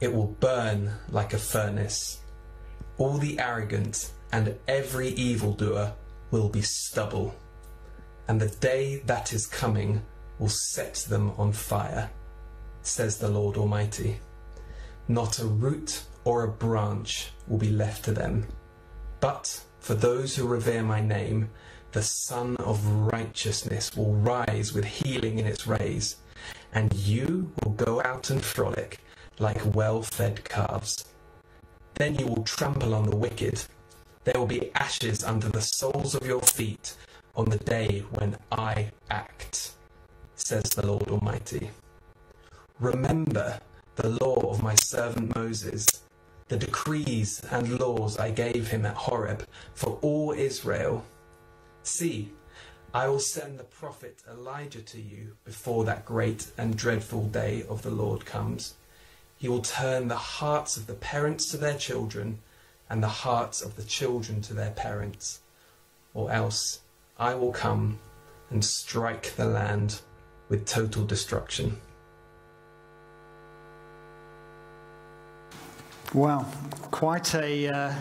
it will burn like a furnace. All the arrogant and every evildoer will be stubble, and the day that is coming will set them on fire, says the Lord Almighty. Not a root or a branch will be left to them, but for those who revere my name, the Sun of Righteousness will rise with healing in its rays, and you will go out and frolic like well fed calves. Then you will trample on the wicked. There will be ashes under the soles of your feet on the day when I act, says the Lord Almighty. Remember the law of my servant Moses, the decrees and laws I gave him at Horeb for all Israel See, I will send the prophet Elijah to you before that great and dreadful day of the Lord comes. He will turn the hearts of the parents to their children and the hearts of the children to their parents, or else I will come and strike the land with total destruction. Wow, quite a uh,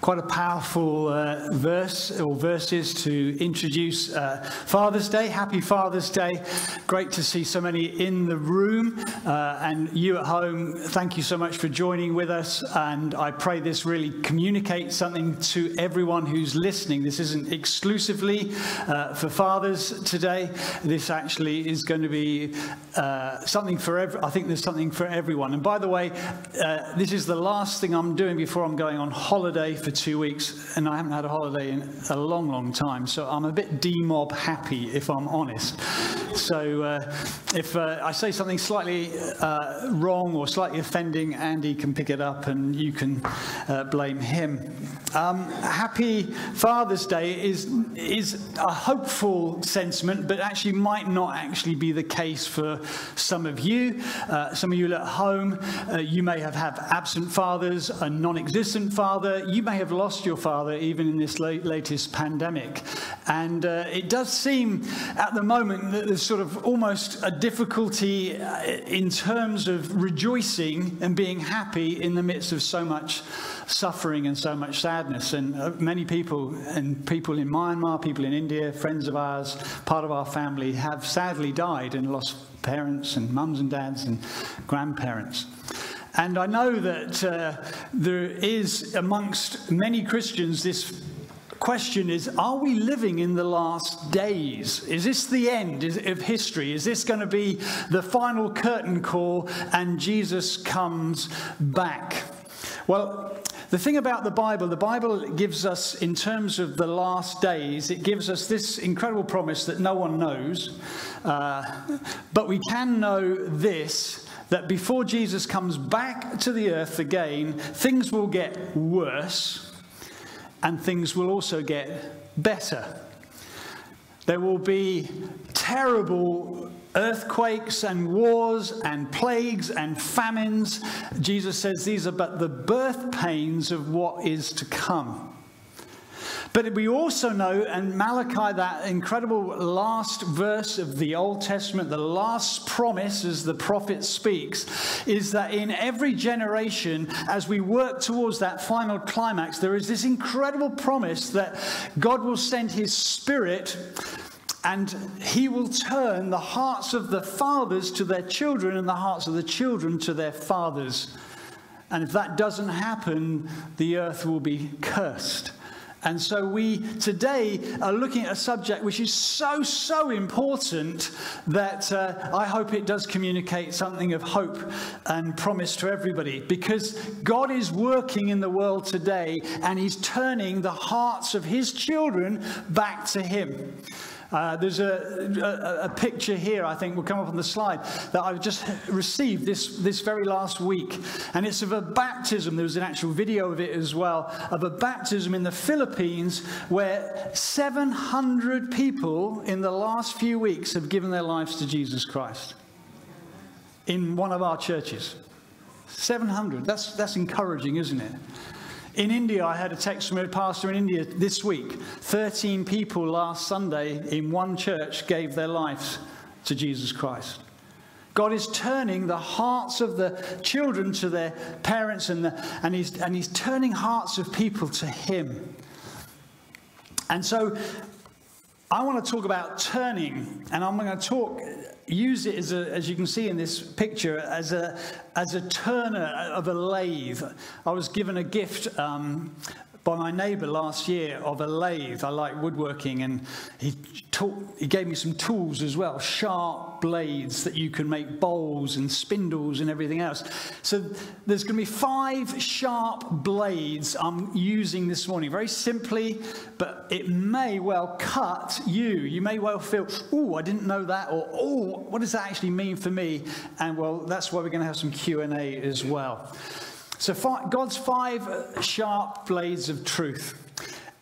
quite a powerful uh, verse or verses to introduce uh, Father's Day. Happy Father's Day. Great to see so many in the room uh, and you at home. Thank you so much for joining with us. And I pray this really communicates something to everyone who's listening. This isn't exclusively uh, for fathers today. This actually is going to be uh, something for every, I think there's something for everyone. And by the way, uh, this is the last thing I'm doing before I'm going on holiday for two weeks, and I haven't had a holiday in a long, long time. So I'm a bit demob happy, if I'm honest. So uh, if uh, I say something slightly uh, wrong or slightly offending, Andy can pick it up and you can uh, blame him. Um, happy Father's Day is, is a hopeful sentiment, but actually might not actually be the case for some of you. Uh, some of you at home, uh, you may have had absent fathers, a non existent father. You may have lost your father even in this late, latest pandemic. And uh, it does seem at the moment that there's sort of almost a difficulty uh, in terms of rejoicing and being happy in the midst of so much suffering and so much sadness. And uh, many people, and people in Myanmar, people in India, friends of ours, part of our family, have sadly died and lost parents and mums and dads and grandparents. And I know that uh, there is amongst many Christians this question is are we living in the last days? Is this the end of history? Is this going to be the final curtain call and Jesus comes back? Well, the thing about the Bible, the Bible gives us, in terms of the last days, it gives us this incredible promise that no one knows. Uh, but we can know this that before Jesus comes back to the earth again, things will get worse and things will also get better. There will be terrible earthquakes and wars and plagues and famines. Jesus says these are but the birth pains of what is to come. But we also know, and Malachi, that incredible last verse of the Old Testament, the last promise as the prophet speaks, is that in every generation, as we work towards that final climax, there is this incredible promise that God will send his spirit and he will turn the hearts of the fathers to their children and the hearts of the children to their fathers. And if that doesn't happen, the earth will be cursed. And so we today are looking at a subject which is so, so important that uh, I hope it does communicate something of hope and promise to everybody because God is working in the world today and He's turning the hearts of His children back to Him. Uh, there's a, a, a, picture here, I think will come up on the slide, that I've just received this, this very last week. And it's of a baptism. There was an actual video of it as well, of a baptism in the Philippines where 700 people in the last few weeks have given their lives to Jesus Christ in one of our churches. 700. That's, that's encouraging, isn't it? In India, I had a text from a pastor in India this week. 13 people last Sunday in one church gave their lives to Jesus Christ. God is turning the hearts of the children to their parents, and, the, and, he's, and He's turning hearts of people to Him. And so I want to talk about turning, and I'm going to talk use it as, a, as you can see in this picture as a, as a turner of a lathe. I was given a gift um, by my neighbour last year of a lathe. I like woodworking, and he, taught, he gave me some tools as well sharp blades that you can make bowls and spindles and everything else. So there's going to be five sharp blades I'm using this morning, very simply, but it may well cut you. You may well feel, oh, I didn't know that, or oh, what does that actually mean for me? And well, that's why we're going to have some Q&A as well. So, God's five sharp blades of truth.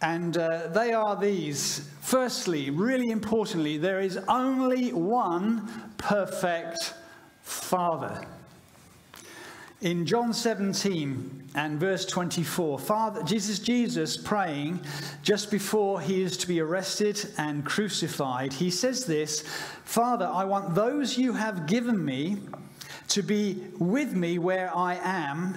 And uh, they are these. Firstly, really importantly, there is only one perfect Father. In John 17 and verse 24, Father, Jesus, Jesus praying just before he is to be arrested and crucified, he says this Father, I want those you have given me to be with me where I am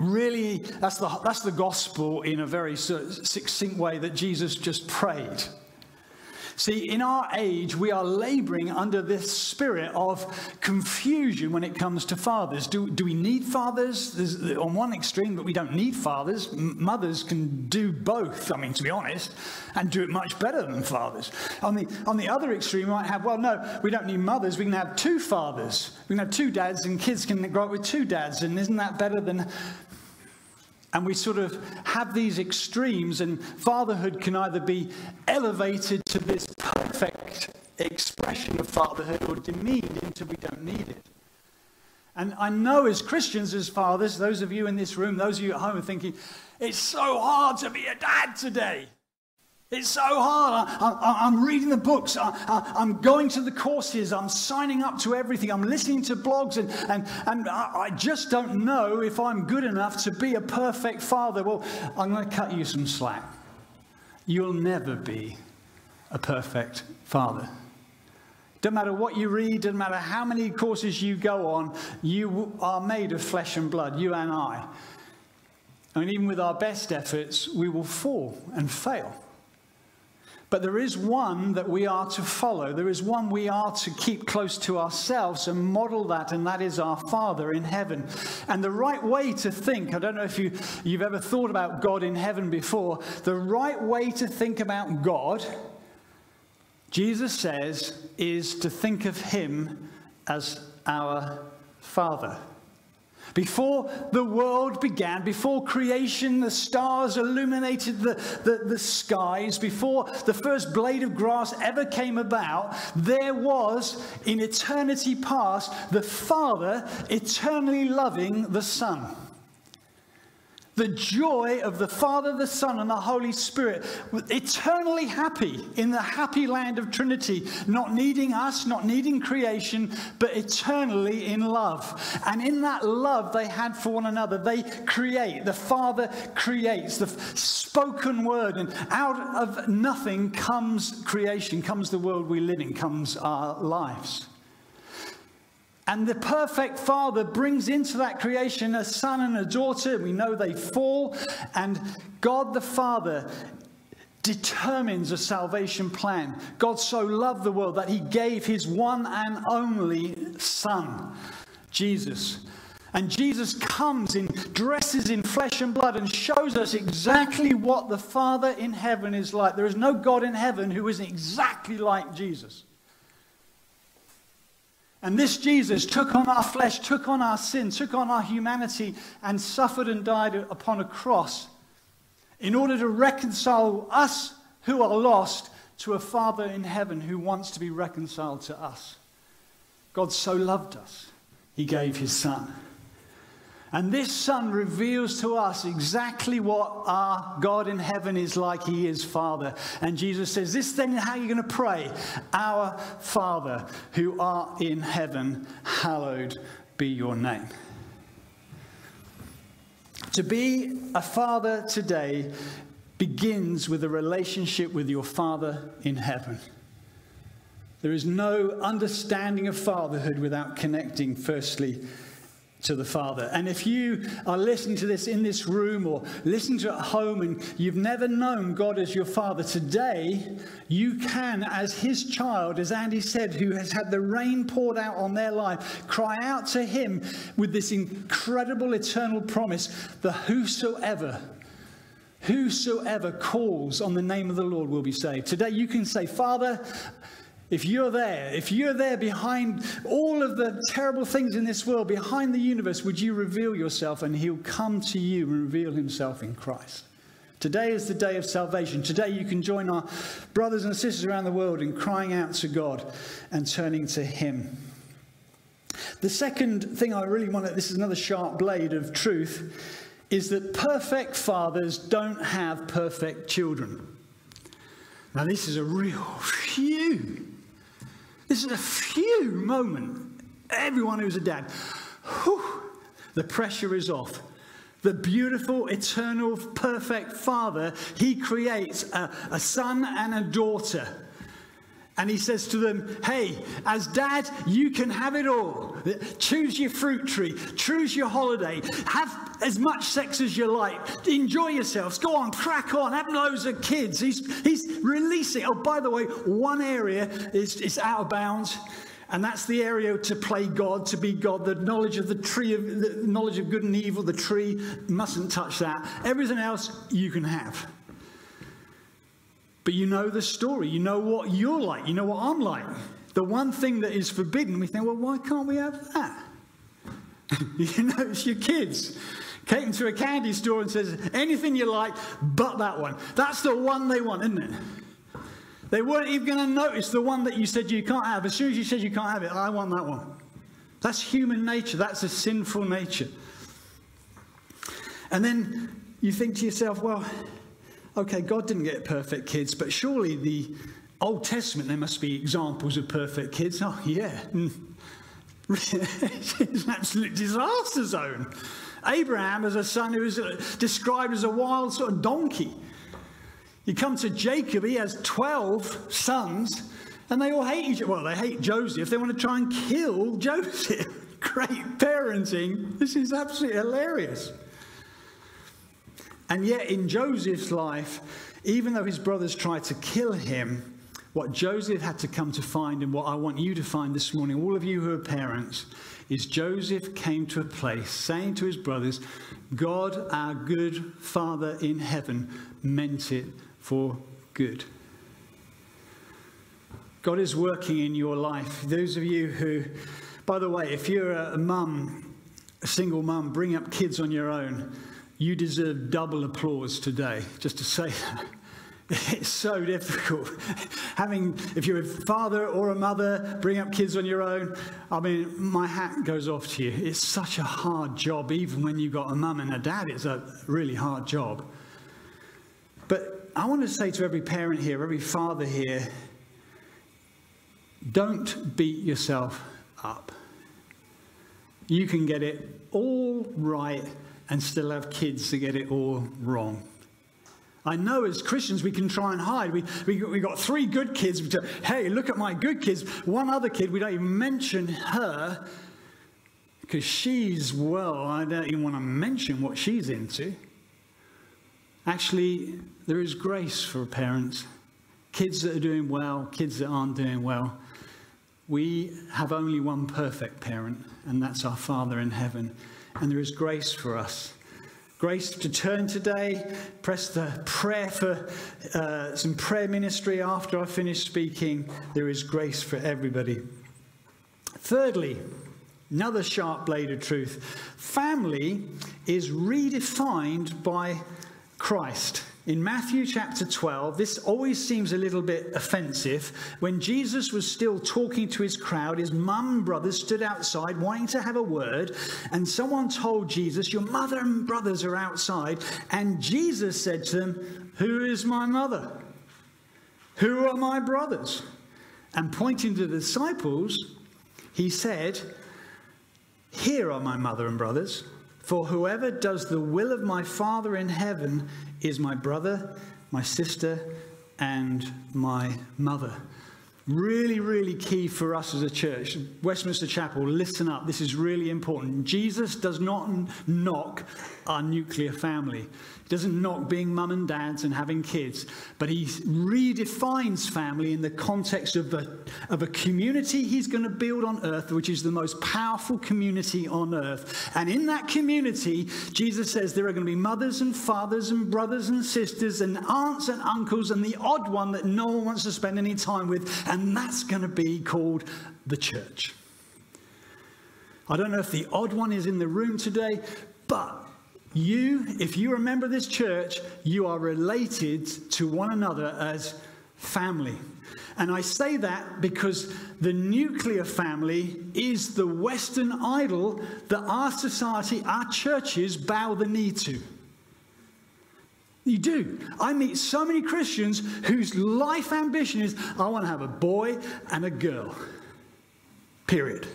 Really, that's the, that's the gospel in a very succinct way that Jesus just prayed. See, in our age, we are laboring under this spirit of confusion when it comes to fathers. Do, do we need fathers? There's, on one extreme, but we don't need fathers. mothers can do both, I mean, to be honest, and do it much better than fathers. On the, on the other extreme, we might have, well, no, we don't need mothers. We can have two fathers. We can have two dads, and kids can grow up with two dads. And isn't that better than and we sort of have these extremes, and fatherhood can either be elevated to this perfect expression of fatherhood or demeaned until we don't need it. And I know as Christians, as fathers, those of you in this room, those of you at home are thinking, it's so hard to be a dad today. It's so hard. I, am reading the books. I, am going to the courses. I'm signing up to everything. I'm listening to blogs. And, and, and I, I just don't know if I'm good enough to be a perfect father. Well, I'm going to cut you some slack. You'll never be a perfect father. Don't matter what you read, doesn't matter how many courses you go on, you are made of flesh and blood, you and I. I mean, even with our best efforts, we will fall and fail. But there is one that we are to follow. There is one we are to keep close to ourselves and model that, and that is our Father in heaven. And the right way to think, I don't know if you, you've ever thought about God in heaven before, the right way to think about God, Jesus says, is to think of Him as our Father. Before the world began, before creation, the stars illuminated the, the, the, skies, before the first blade of grass ever came about, there was in eternity past the Father eternally loving the Son the joy of the Father, the Son, and the Holy Spirit, eternally happy in the happy land of Trinity, not needing us, not needing creation, but eternally in love. And in that love they had for one another, they create. The Father creates the spoken word, and out of nothing comes creation, comes the world we live in, comes our lives. And the perfect father brings into that creation a son and a daughter. We know they fall. And God the Father determines a salvation plan. God so loved the world that he gave his one and only Son, Jesus. And Jesus comes in, dresses in flesh and blood, and shows us exactly what the Father in heaven is like. There is no God in heaven who isn't exactly like Jesus. And this Jesus took on our flesh, took on our sin, took on our humanity, and suffered and died upon a cross in order to reconcile us who are lost to a Father in heaven who wants to be reconciled to us. God so loved us, he gave his Son. And this Son reveals to us exactly what our God in heaven is like. He is Father. And Jesus says, This then how you're going to pray Our Father who art in heaven, hallowed be your name. To be a father today begins with a relationship with your Father in heaven. There is no understanding of fatherhood without connecting, firstly, to the Father. And if you are listening to this in this room or listening to it at home and you've never known God as your Father, today you can, as His child, as Andy said, who has had the rain poured out on their life, cry out to Him with this incredible eternal promise the whosoever. Whosoever calls on the name of the Lord will be saved. Today you can say, Father, if you're there, if you're there behind all of the terrible things in this world, behind the universe, would you reveal yourself and he'll come to you and reveal himself in Christ? Today is the day of salvation. Today you can join our brothers and sisters around the world in crying out to God and turning to him. The second thing I really want to, this is another sharp blade of truth, is that perfect fathers don't have perfect children. Now, this is a real phew. This is a phew moment. Everyone who's a dad, whew, the pressure is off. The beautiful, eternal, perfect Father, He creates a, a son and a daughter. And he says to them, Hey, as dad, you can have it all. Choose your fruit tree, choose your holiday, have as much sex as you like, enjoy yourselves, go on, crack on, have loads of kids. He's, he's releasing. Oh, by the way, one area is, is out of bounds. And that's the area to play God, to be God. The knowledge of the tree of the knowledge of good and evil, the tree, mustn't touch that. Everything else you can have. But you know the story. You know what you're like. You know what I'm like. The one thing that is forbidden, we think, well, why can't we have that? you know, it's your kids. Take them to a candy store and says, anything you like but that one. That's the one they want, isn't it? They weren't even going to notice the one that you said you can't have. As soon as you said you can't have it, I want that one. That's human nature. That's a sinful nature. And then you think to yourself, well, okay, God didn't get perfect kids, but surely the Old Testament, there must be examples of perfect kids. Oh, yeah. it's an absolute disaster zone. Abraham as a son who is uh, described as a wild sort of donkey. You come to Jacob, he has 12 sons, and they all hate each other. Well, they hate Joseph. They want to try and kill Joseph. Great parenting. This is absolutely hilarious. And yet, in Joseph's life, even though his brothers tried to kill him, what Joseph had to come to find, and what I want you to find this morning, all of you who are parents, is Joseph came to a place saying to his brothers, God, our good Father in heaven, meant it for good. God is working in your life. Those of you who, by the way, if you're a mum, a single mum, bring up kids on your own you deserve double applause today, just to say that. It's so difficult. Having, if you're a father or a mother, bring up kids on your own. I mean, my hat goes off to you. It's such a hard job, even when you've got a mum and a dad, it's a really hard job. But I want to say to every parent here, every father here, don't beat yourself up. You can get it all right and still have kids to get it all wrong. I know as Christians we can try and hide. We, we, we got three good kids. We hey, look at my good kids. One other kid, we don't even mention her because she's, well, I don't even want to mention what she's into. Actually, there is grace for parents. Kids that are doing well, kids that aren't doing well. We have only one perfect parent, and that's our Father in heaven. And there is grace for us. Grace to turn today, press the prayer for uh, some prayer ministry after I finish speaking. There is grace for everybody. Thirdly, another sharp blade of truth family is redefined by Christ. In Matthew chapter 12, this always seems a little bit offensive. When Jesus was still talking to his crowd, his mum and brothers stood outside wanting to have a word, and someone told Jesus, Your mother and brothers are outside. And Jesus said to them, Who is my mother? Who are my brothers? And pointing to the disciples, he said, Here are my mother and brothers. For whoever does the will of my Father in heaven is my brother, my sister, and my mother. Really, really key for us as a church. Westminster Chapel, listen up. This is really important. Jesus does not knock our nuclear family He doesn't knock being mum and dads and having kids, but he redefines family in the context of a, of a community he's going to build on earth, which is the most powerful community on earth. And in that community, Jesus says there are going to be mothers and fathers and brothers and sisters and aunts and uncles and the odd one that no one wants to spend any time with, and that's going to be called the church. I don't know if the odd one is in the room today, but you, if you remember this church, you are related to one another as family. And I say that because the nuclear family is the Western idol that our society, our churches bow the knee to. You do. I meet so many Christians whose life ambition is I want to have a boy and a girl. Period.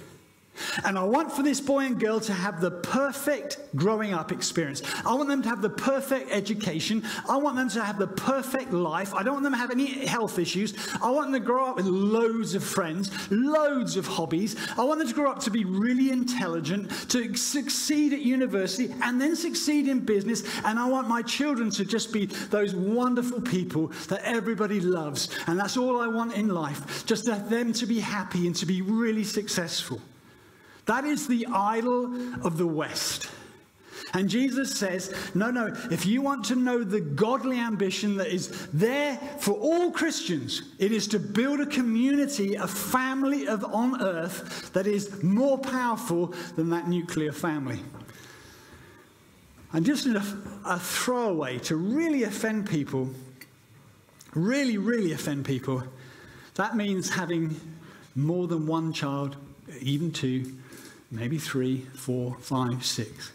And I want for this boy and girl to have the perfect growing up experience. I want them to have the perfect education. I want them to have the perfect life. I don't want them to have any health issues. I want them to grow up with loads of friends, loads of hobbies. I want them to grow up to be really intelligent, to succeed at university, and then succeed in business. And I want my children to just be those wonderful people that everybody loves. And that's all I want in life, just them to be happy and to be really successful. That is the idol of the West. And Jesus says, no, no, if you want to know the godly ambition that is there for all Christians, it is to build a community, a family of on earth that is more powerful than that nuclear family. And just a, a throwaway to really offend people, really, really offend people, that means having more than one child, even two, maybe three, four, five, six.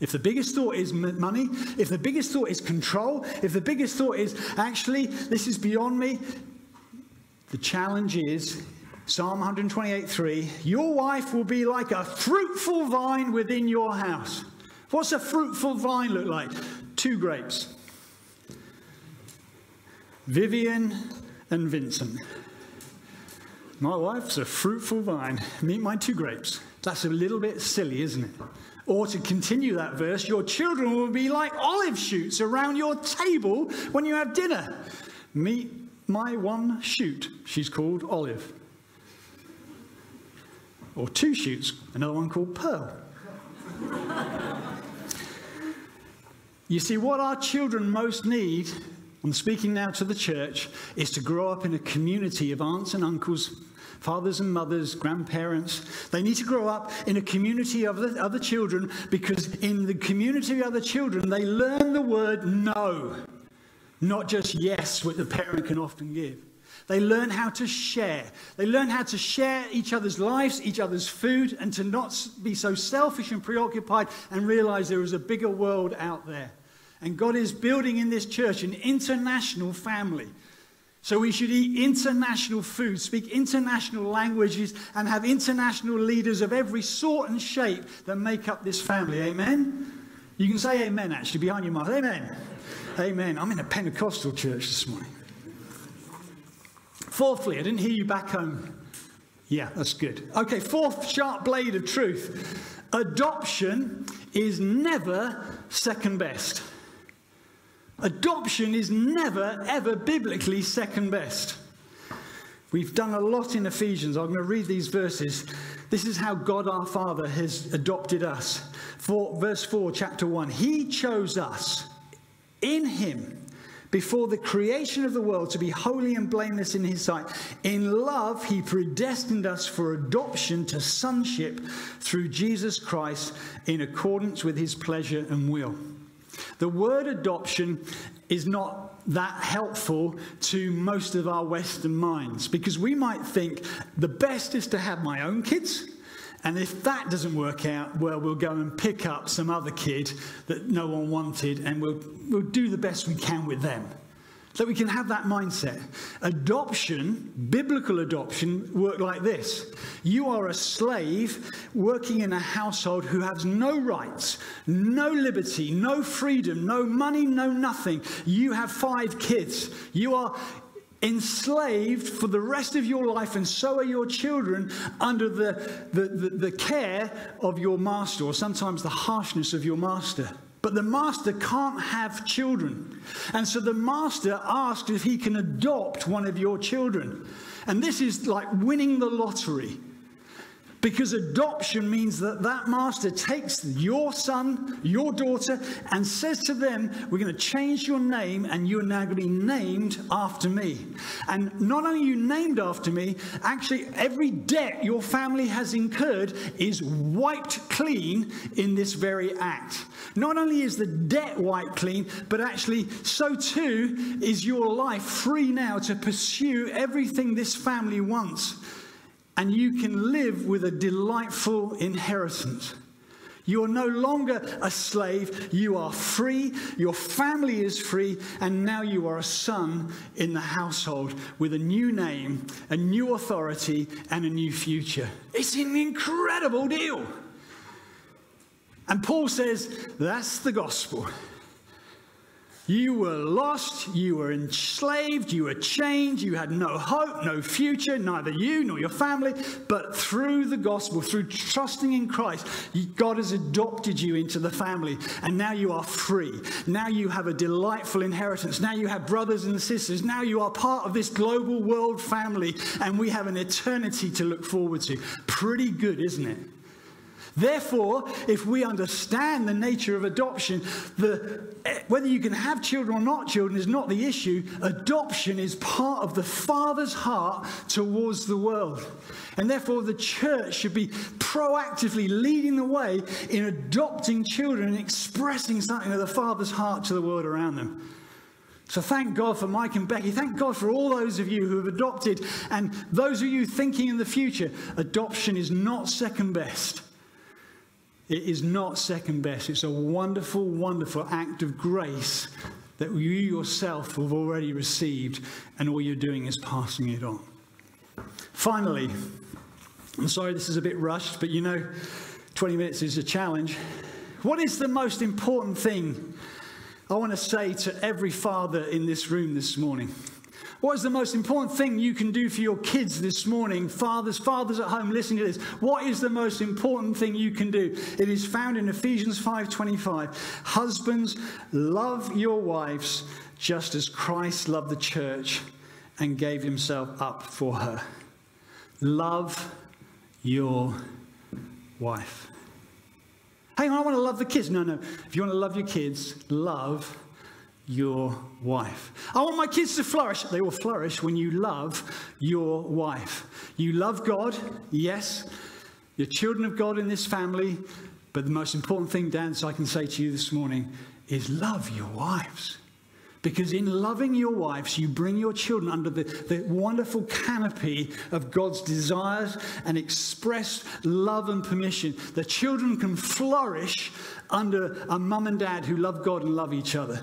If the biggest thought is money, if the biggest thought is control, if the biggest thought is actually this is beyond me, the challenge is Psalm 128:3, your wife will be like a fruitful vine within your house. What's a fruitful vine look like? Two grapes. Vivian and Vincent. My wife's a fruitful vine. Meet my two grapes. That's a little bit silly, isn't it? Or to continue that verse, your children will be like olive shoots around your table when you have dinner. Meet my one shoot. She's called Olive. Or two shoots, another one called Pearl. you see, what our children most need I'm speaking now to the church, is to grow up in a community of aunts and uncles, fathers and mothers, grandparents. They need to grow up in a community of the other children because in the community of other children, they learn the word no, not just yes, which the parent can often give. They learn how to share. They learn how to share each other's lives, each other's food, and to not be so selfish and preoccupied and realize there is a bigger world out there. And God is building in this church an international family. So we should eat international food, speak international languages, and have international leaders of every sort and shape that make up this family. Amen? You can say amen actually behind your mouth. Amen. Amen. I'm in a Pentecostal church this morning. Fourthly, I didn't hear you back home. Yeah, that's good. Okay, fourth sharp blade of truth. Adoption is never second best. Adoption is never, ever biblically second best. We've done a lot in Ephesians. I'm going to read these verses. This is how God our Father has adopted us. For verse 4, chapter 1. He chose us in Him before the creation of the world to be holy and blameless in his sight. In love, he predestined us for adoption to sonship through Jesus Christ in accordance with his pleasure and will. The word adoption is not that helpful to most of our Western minds because we might think the best is to have my own kids. And if that doesn't work out, well, we'll go and pick up some other kid that no one wanted and we'll, we'll do the best we can with them. So we can have that mindset. Adoption, biblical adoption, work like this. You are a slave working in a household who has no rights, no liberty, no freedom, no money, no nothing. You have five kids. You are enslaved for the rest of your life, and so are your children under the, the, the, the care of your master, or sometimes the harshness of your master. But the master can't have children. And so the master asks if he can adopt one of your children. And this is like winning the lottery. Because adoption means that that master takes your son, your daughter, and says to them, We're going to change your name, and you're now going to be named after me. And not only you named after me, actually, every debt your family has incurred is wiped clean in this very act. Not only is the debt wiped clean, but actually, so too is your life free now to pursue everything this family wants and you can live with a delightful inheritance. You are no longer a slave, you are free, your family is free, and now you are a son in the household with a new name, a new authority, and a new future. It's an incredible deal. And Paul says that's the gospel. You were lost, you were enslaved, you were chained, you had no hope, no future, neither you nor your family. But through the gospel, through trusting in Christ, God has adopted you into the family. And now you are free. Now you have a delightful inheritance. Now you have brothers and sisters. Now you are part of this global world family. And we have an eternity to look forward to. Pretty good, isn't it? Therefore, if we understand the nature of adoption, the, eh, whether you can have children or not children is not the issue. Adoption is part of the Father's heart towards the world. And therefore, the church should be proactively leading the way in adopting children and expressing something of the Father's heart to the world around them. So thank God for Mike and Becky. Thank God for all those of you who have adopted. And those of you thinking in the future, adoption is not second best. It is not second best. It's a wonderful, wonderful act of grace that you yourself have already received, and all you're doing is passing it on. Finally, I'm sorry this is a bit rushed, but you know, 20 minutes is a challenge. What is the most important thing I want to say to every father in this room this morning? What is the most important thing you can do for your kids this morning? Fathers, fathers at home listen to this. What is the most important thing you can do? It is found in Ephesians 5:25. Husbands, love your wives just as Christ loved the church and gave himself up for her. Love your wife. Hang on, I want to love the kids. No, no. If you want to love your kids, love your wife. I want my kids to flourish. They will flourish when you love your wife. You love God, yes. You're children of God in this family. But the most important thing, Dan, so I can say to you this morning is love your wives. Because in loving your wives, you bring your children under the, the wonderful canopy of God's desires and expressed love and permission. The children can flourish under a mum and dad who love God and love each other.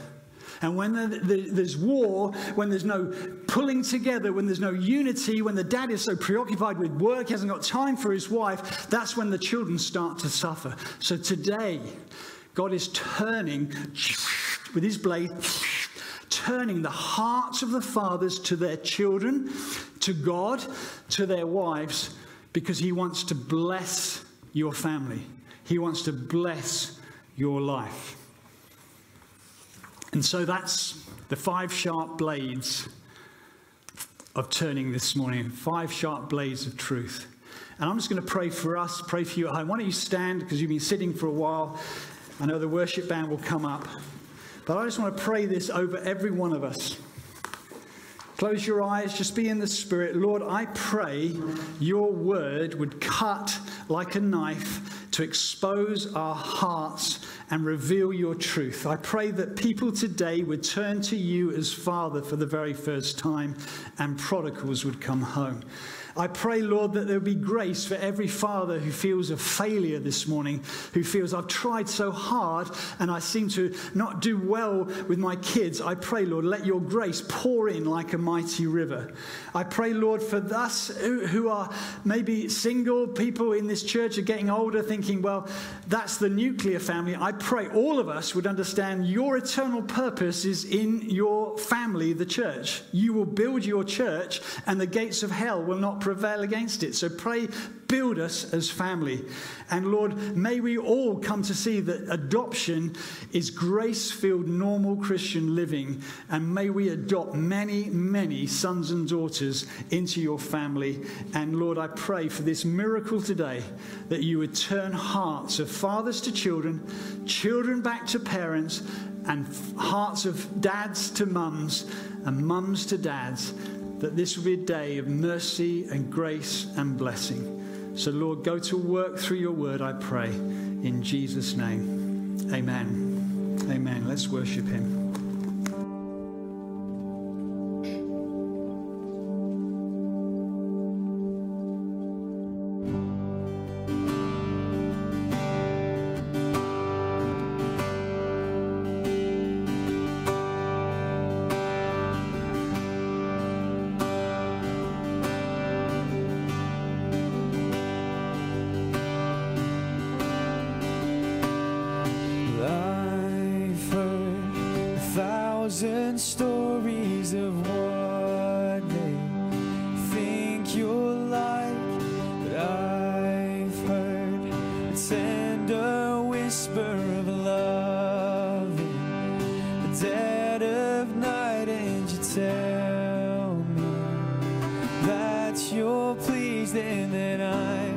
And when there's war, when there's no pulling together, when there's no unity, when the dad is so preoccupied with work, he hasn't got time for his wife, that's when the children start to suffer. So today, God is turning with his blade, turning the hearts of the fathers to their children, to God, to their wives, because he wants to bless your family. He wants to bless your life. And so that's the five sharp blades of turning this morning, five sharp blades of truth. And I'm just going to pray for us, pray for you at home. Why don't you stand because you've been sitting for a while? I know the worship band will come up. But I just want to pray this over every one of us. Close your eyes, just be in the Spirit. Lord, I pray your word would cut like a knife to expose our hearts and reveal your truth. I pray that people today would turn to you as Father for the very first time and prodigals would come home. I pray, Lord, that there be grace for every father who feels a failure this morning, who feels I've tried so hard and I seem to not do well with my kids. I pray, Lord, let your grace pour in like a mighty river. I pray, Lord, for us who are maybe single people in this church are getting older, thinking, well, that's the nuclear family. I pray all of us would understand your eternal purpose is in your family, the church. You will build your church, and the gates of hell will not prevail against it. So pray, build us as family. And Lord, may we all come to see that adoption is grace filled, normal Christian living. And may we adopt many, many sons and daughters into your family. And Lord, I pray for this miracle today that you would turn hearts of fathers to children, children back to parents, and hearts of dads to mums, and mums to dads that this will be a day of mercy and grace and blessing. So, Lord, go to work through your word, I pray, in Jesus' name. Amen. Amen. Let's worship him. things that I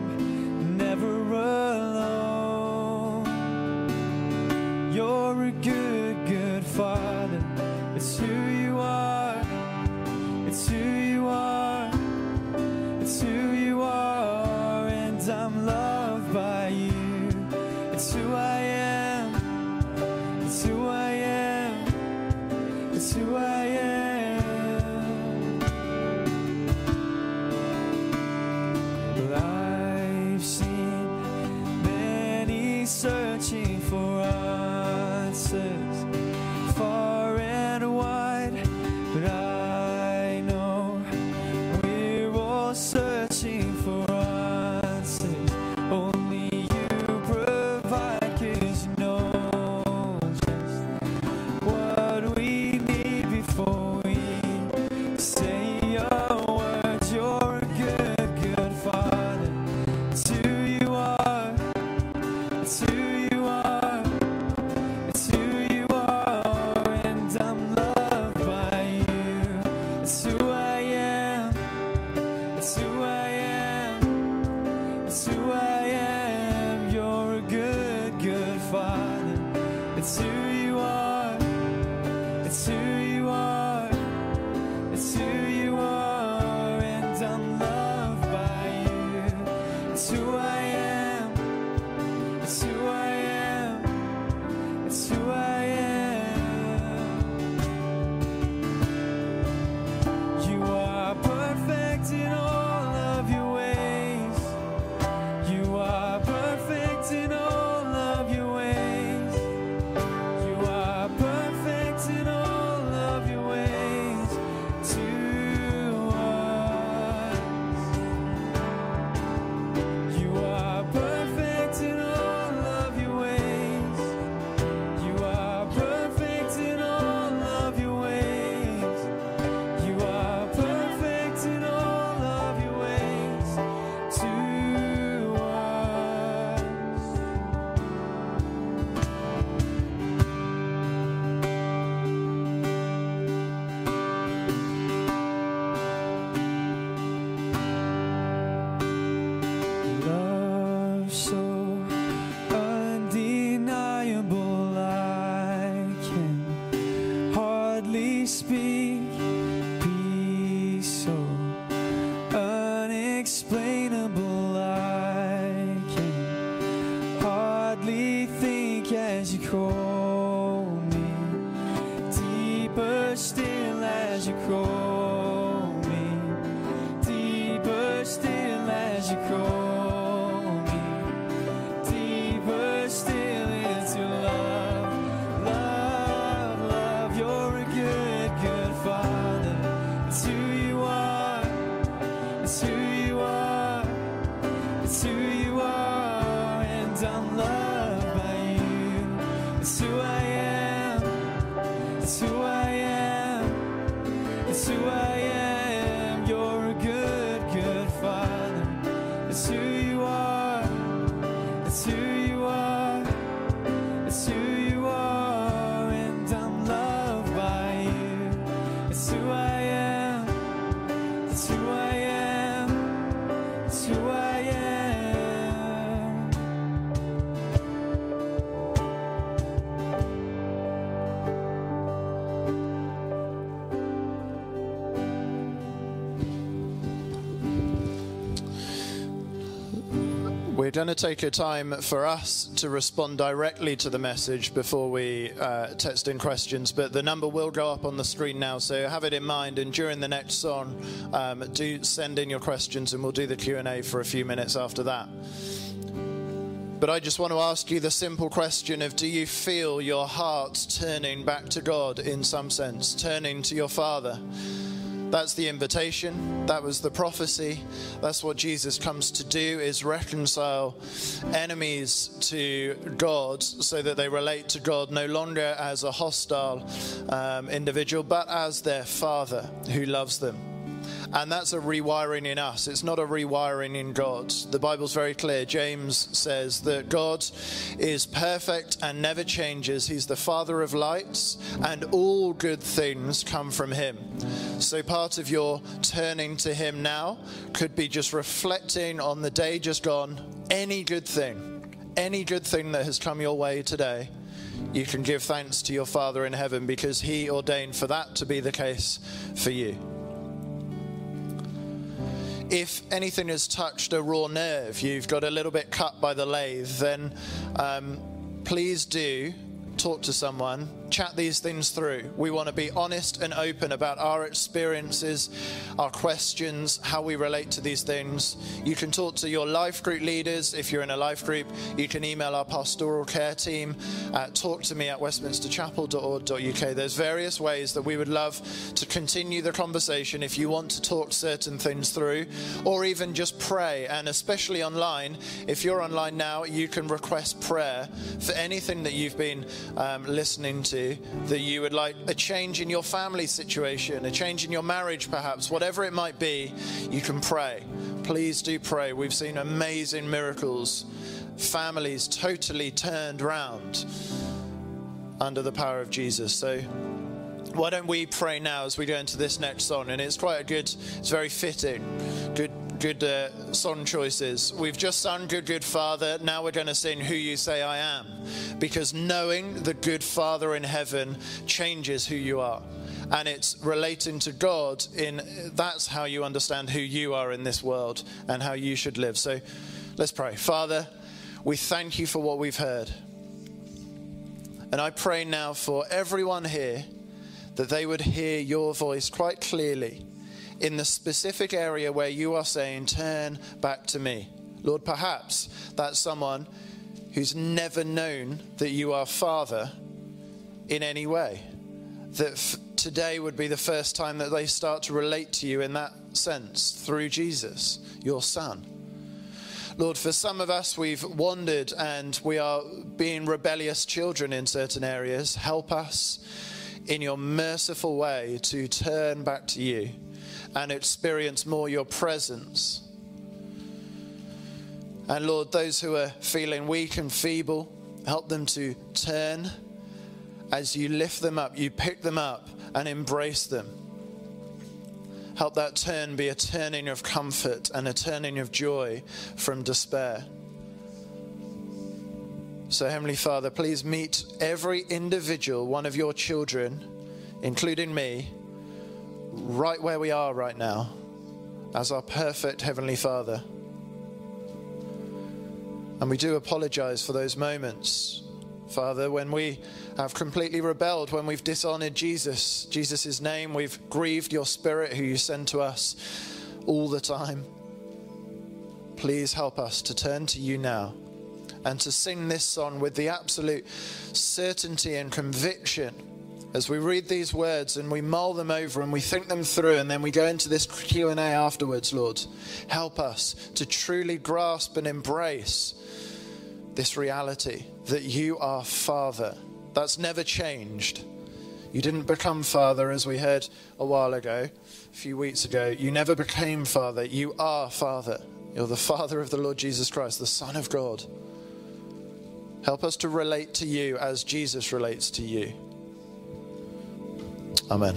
going to take a time for us to respond directly to the message before we uh, text in questions, but the number will go up on the screen now, so have it in mind. And during the next song, um, do send in your questions, and we'll do the Q and A for a few minutes after that. But I just want to ask you the simple question of do you feel your heart turning back to God in some sense, turning to your Father? That's the invitation. That was the prophecy. That's what Jesus comes to do is reconcile enemies to God so that they relate to God no longer as a hostile um, individual, but as their father who loves them. And that's a rewiring in us. It's not a rewiring in God. The Bible's very clear. James says that God is perfect and never changes. He's the Father of lights, and all good things come from Him. So, part of your turning to Him now could be just reflecting on the day just gone, any good thing, any good thing that has come your way today. You can give thanks to your Father in heaven because He ordained for that to be the case for you if anything has touched a raw nerve, you've got a little bit cut by the lathe, then um, please do talk to someone, chat these things through. We want to be honest and open about our experiences, our questions, how we relate to these things. You can talk to your life group leaders if you're in a life group. You can email our pastoral care team at talk to me at westminsterchapel.org.uk. There's various ways that we would love to continue the conversation if you want to talk certain things through, or even just pray. And especially online, if you're online now, you can request prayer for anything that you've been um, listening to that you would like a change in your family situation, a change in your marriage, perhaps, whatever it might be, you can pray. Please do pray. We've seen amazing miracles, families totally turned round under the power of Jesus. So, why don't we pray now as we go into this next song? And it's quite a good, it's very fitting, good good uh, song choices. We've just sung Good, Good Father. Now we're going to sing Who You Say I Am. Because knowing the good Father in heaven changes who you are. And it's relating to God in that's how you understand who you are in this world and how you should live. So let's pray. Father, we thank you for what we've heard. And I pray now for everyone here that they would hear your voice quite clearly in the specific area where you are saying, Turn back to me. Lord, perhaps that's someone who's never known that you are Father in any way. That f- today would be the first time that they start to relate to you in that sense through Jesus, your Son. Lord, for some of us, we've wandered and we are being rebellious children in certain areas. Help us in your merciful way to turn back to you and experience more your presence. And Lord, those who are feeling weak and feeble, help them to turn as you lift them up, you pick them up and embrace them. Help that turn be a turning of comfort and a turning of joy from despair. So, Heavenly Father, please meet every individual, one of your children, including me, right where we are right now, as our perfect Heavenly Father. And we do apologize for those moments, Father, when we have completely rebelled, when we've dishonored Jesus, Jesus' name, we've grieved your Spirit who you send to us all the time. Please help us to turn to you now and to sing this song with the absolute certainty and conviction. As we read these words and we mull them over and we think them through and then we go into this q&a afterwards lord help us to truly grasp and embrace this reality that you are father. That's never changed. You didn't become father as we heard a while ago a few weeks ago. You never became father. You are father. You're the father of the lord jesus christ the son of god help us to relate to you as jesus relates to you Amen.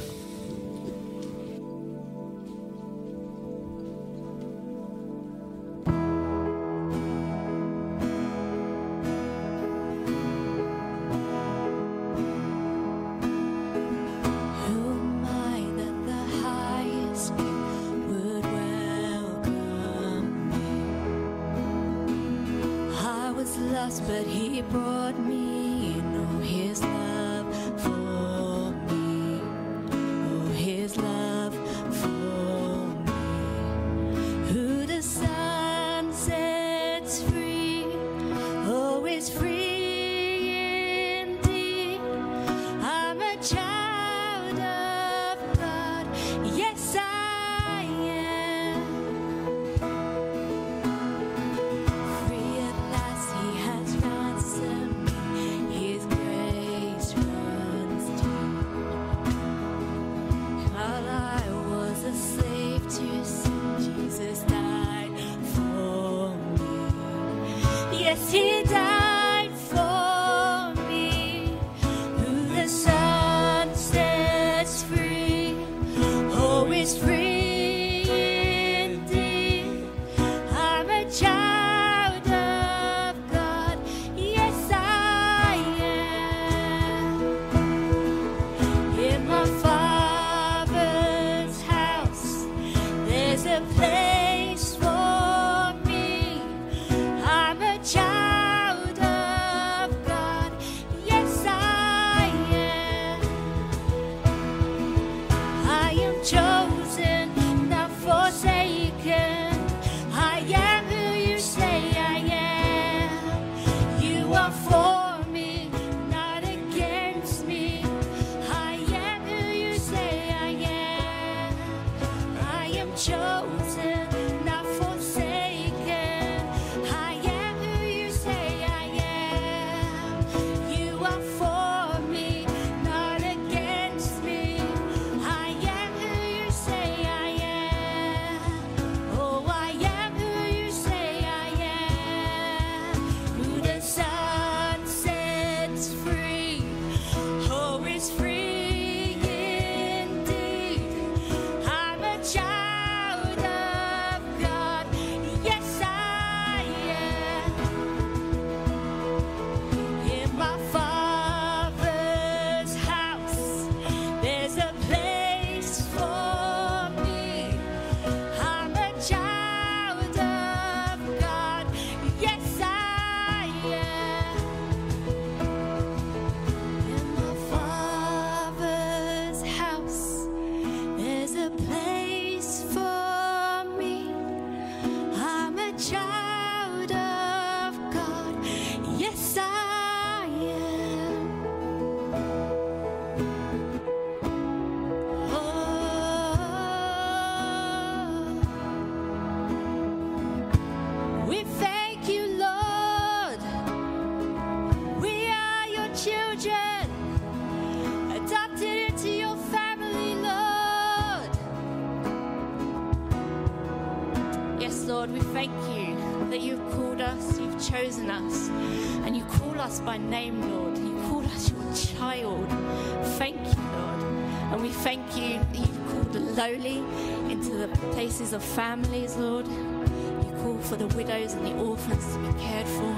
Families, Lord. You call for the widows and the orphans to be cared for.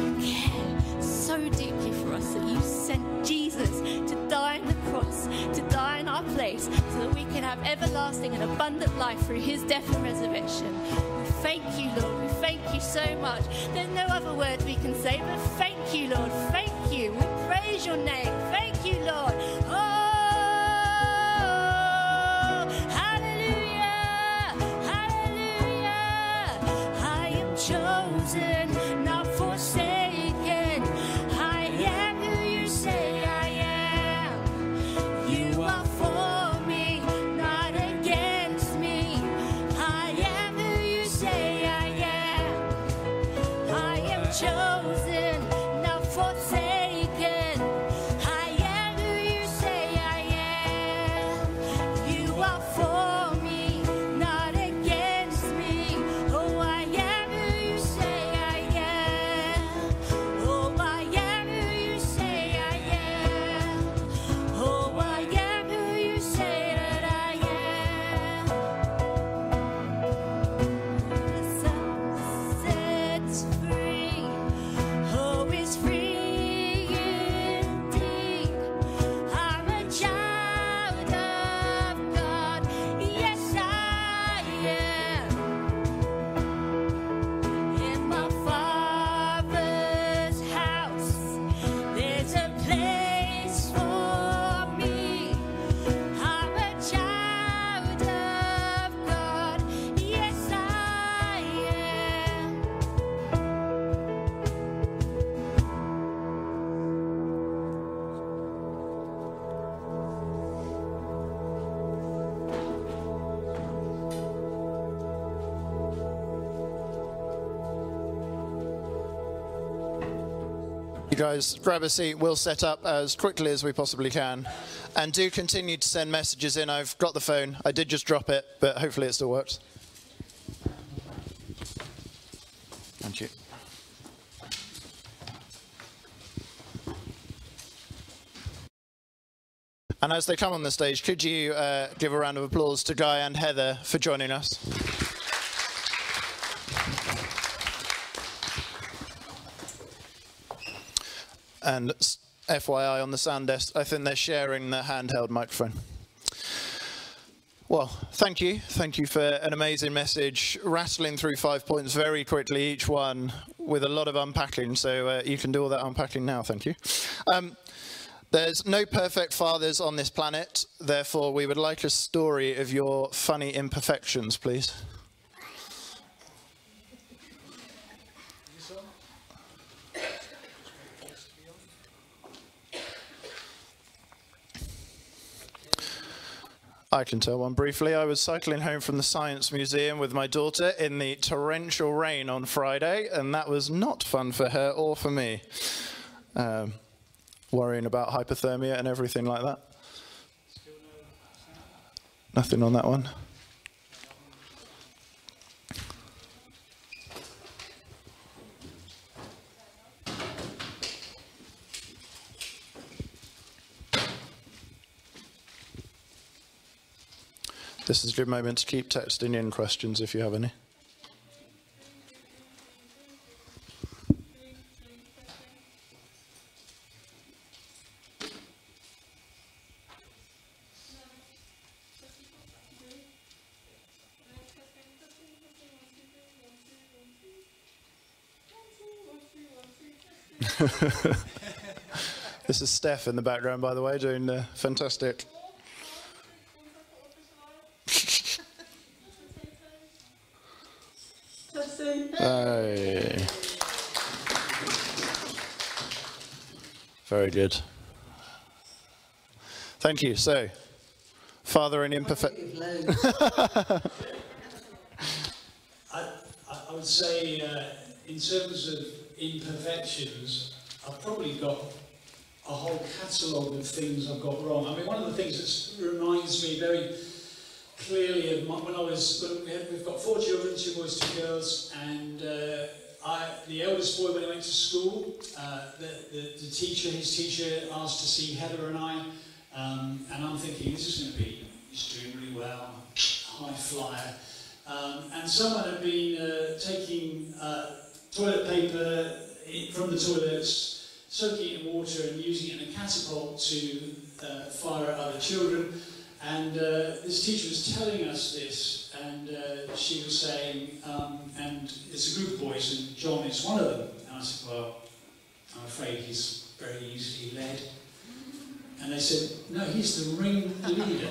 You care so deeply for us that you sent Jesus to die on the cross, to die in our place, so that we can have everlasting and abundant life through his death and resurrection. We thank you, Lord. We thank you so much. There's no other word we can say, but thank you, Lord. Thank you. We praise your name. Thank you, Lord. Oh, guys grab a seat. We'll set up as quickly as we possibly can. And do continue to send messages in. I've got the phone. I did just drop it, but hopefully it still works. Thank you. And as they come on the stage, could you uh, give a round of applause to Guy and Heather for joining us? And FYI on the sound desk, I think they're sharing the handheld microphone. Well, thank you. Thank you for an amazing message, rattling through five points very quickly, each one with a lot of unpacking. So uh, you can do all that unpacking now. Thank you. Um, there's no perfect fathers on this planet. Therefore, we would like a story of your funny imperfections, please. I can tell one briefly. I was cycling home from the Science Museum with my daughter in the torrential rain on Friday, and that was not fun for her or for me. Um, worrying about hypothermia and everything like that. Nothing on that one. This is a good moment to keep texting in questions if you have any. This is Steph in the background, by the way, doing uh, fantastic. Hey. Very good. Thank you. So, father and imperfect. I, I, I would say, uh, in terms of imperfections, I've probably got a whole catalogue of things I've got wrong. I mean, one of the things that reminds me very clearly when I was, we have, got four children, two boys, two girls, and uh, I, the eldest boy, when he went to school, uh, the, the, the teacher, his teacher, asked to see Heather and I, um, and I'm thinking, this is going to be, he's doing really well, high flyer. Um, and someone had been uh, taking uh, toilet paper from the toilets, soaking it in water and using it in a catapult to uh, fire at other children. And uh, this teacher was telling us this, and uh, she was saying, um, and it's a group of boys, and John is one of them. And I said, well, I'm afraid he's very easily led. And they said, no, he's the ring leader.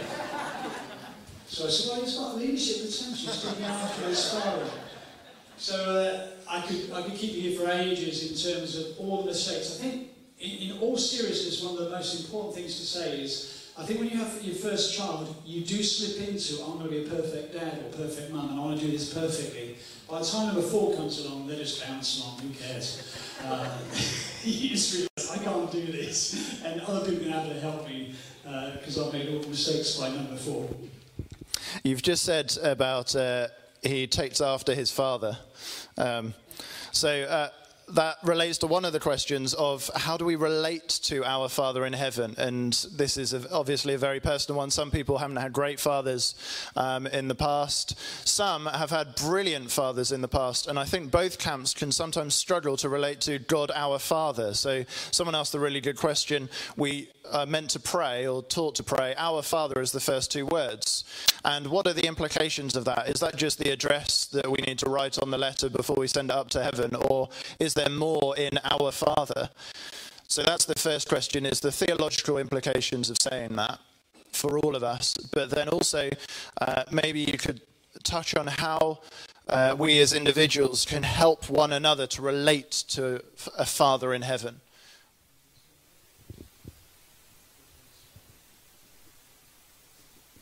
So I said, well, he's got leadership potential. He's looking after his father. So uh, I could I could keep you here for ages in terms of all the mistakes. I think, in, in all seriousness, one of the most important things to say is, I think when you have your first child, you do slip into, I'm going to be a perfect dad or perfect mum, and I want to do this perfectly. By the time number four comes along, they're just bounce on, Who cares? Uh, you just realise I can't do this, and other people can have to help me because I've made all the mistakes by number four. You've just said about uh, he takes after his father. Um, so uh, that relates to one of the questions of how do we relate to our Father in heaven? And this is a, obviously a very personal one. Some people haven't had great fathers um, in the past. Some have had brilliant fathers in the past. And I think both camps can sometimes struggle to relate to God our Father. So someone asked a really good question. We are meant to pray or taught to pray, Our Father is the first two words. And what are the implications of that? Is that just the address that we need to write on the letter before we send it up to heaven? Or is there more in Our Father? So that's the first question is the theological implications of saying that for all of us. But then also, uh, maybe you could touch on how uh, we as individuals can help one another to relate to a Father in heaven.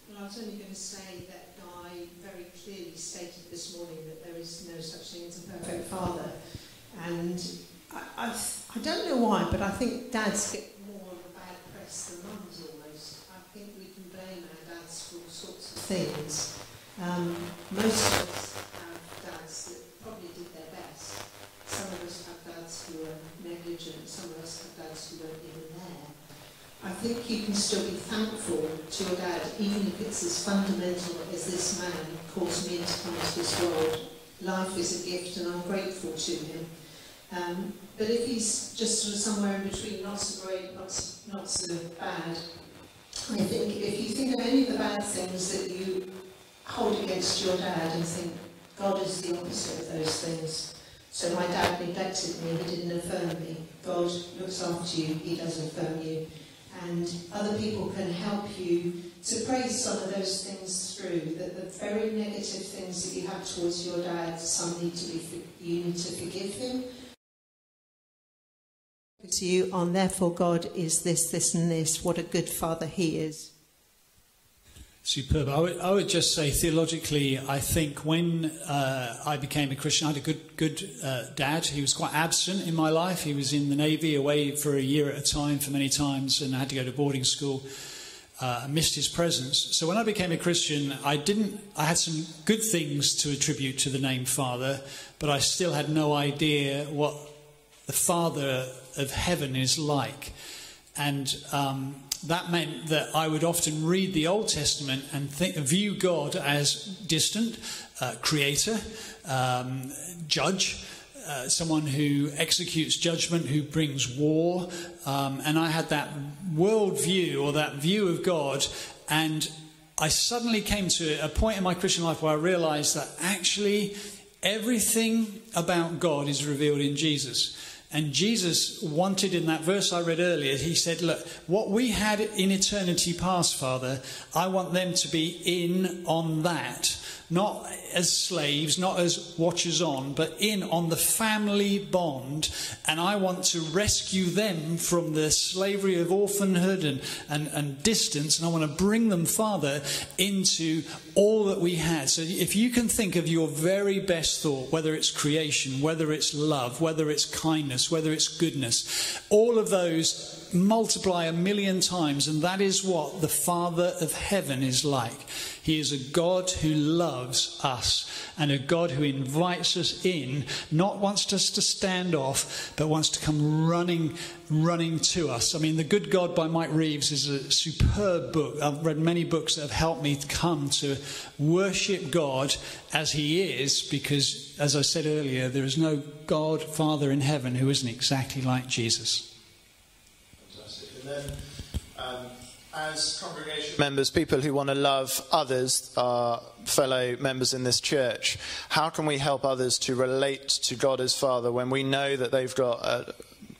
Well, I was only going to say that Guy very clearly stated this morning that there is no such thing as a perfect father. And I, I, I don't know why, but I think dads get more of a bad press than mums almost. I think we can blame our dads for all sorts of things. Um, most of us have dads that probably did their best. Some of us have dads who are negligent, some of us have dads who weren't even. I think you can still be thankful to your dad, even if it's as fundamental as this man caused me to come into this world. Life is a gift, and I'm grateful to him. Um, but if he's just sort of somewhere in between, not so great, not so, not so bad, I think if you think of any of the bad things that you hold against your dad and think God is the opposite of those things. So my dad neglected me, he didn't affirm me. God looks after you, he does affirm you and other people can help you to praise some of those things through. That the very negative things that you have towards your dad, some need to be, you need to forgive him. To you on therefore God is this, this, and this. What a good father he is. Superb. I would, I would just say theologically, I think when uh, I became a Christian, I had a good, good uh, dad. He was quite absent in my life. He was in the Navy, away for a year at a time for many times, and I had to go to boarding school. Uh, I missed his presence. So when I became a Christian, I didn't. I had some good things to attribute to the name Father, but I still had no idea what the Father of heaven is like, and. Um, that meant that I would often read the Old Testament and think, view God as distant, uh, creator, um, judge, uh, someone who executes judgment, who brings war. Um, and I had that world view or that view of God. And I suddenly came to a point in my Christian life where I realized that actually everything about God is revealed in Jesus. And Jesus wanted in that verse I read earlier, he said, Look, what we had in eternity past, Father, I want them to be in on that. Not as slaves, not as watchers on, but in on the family bond. And I want to rescue them from the slavery of orphanhood and, and, and distance. And I want to bring them, Father, into all that we had. So if you can think of your very best thought, whether it's creation, whether it's love, whether it's kindness, whether it's goodness, all of those multiply a million times, and that is what the Father of heaven is like. He is a God who loves us and a God who invites us in, not wants us to stand off, but wants to come running, running to us. I mean, The Good God by Mike Reeves is a superb book. I've read many books that have helped me come to worship God as He is, because, as I said earlier, there is no God, Father in heaven who isn't exactly like Jesus. Fantastic. And then, um, as congregation members, people who want to love others, our fellow members in this church, how can we help others to relate to God as Father when we know that they've got a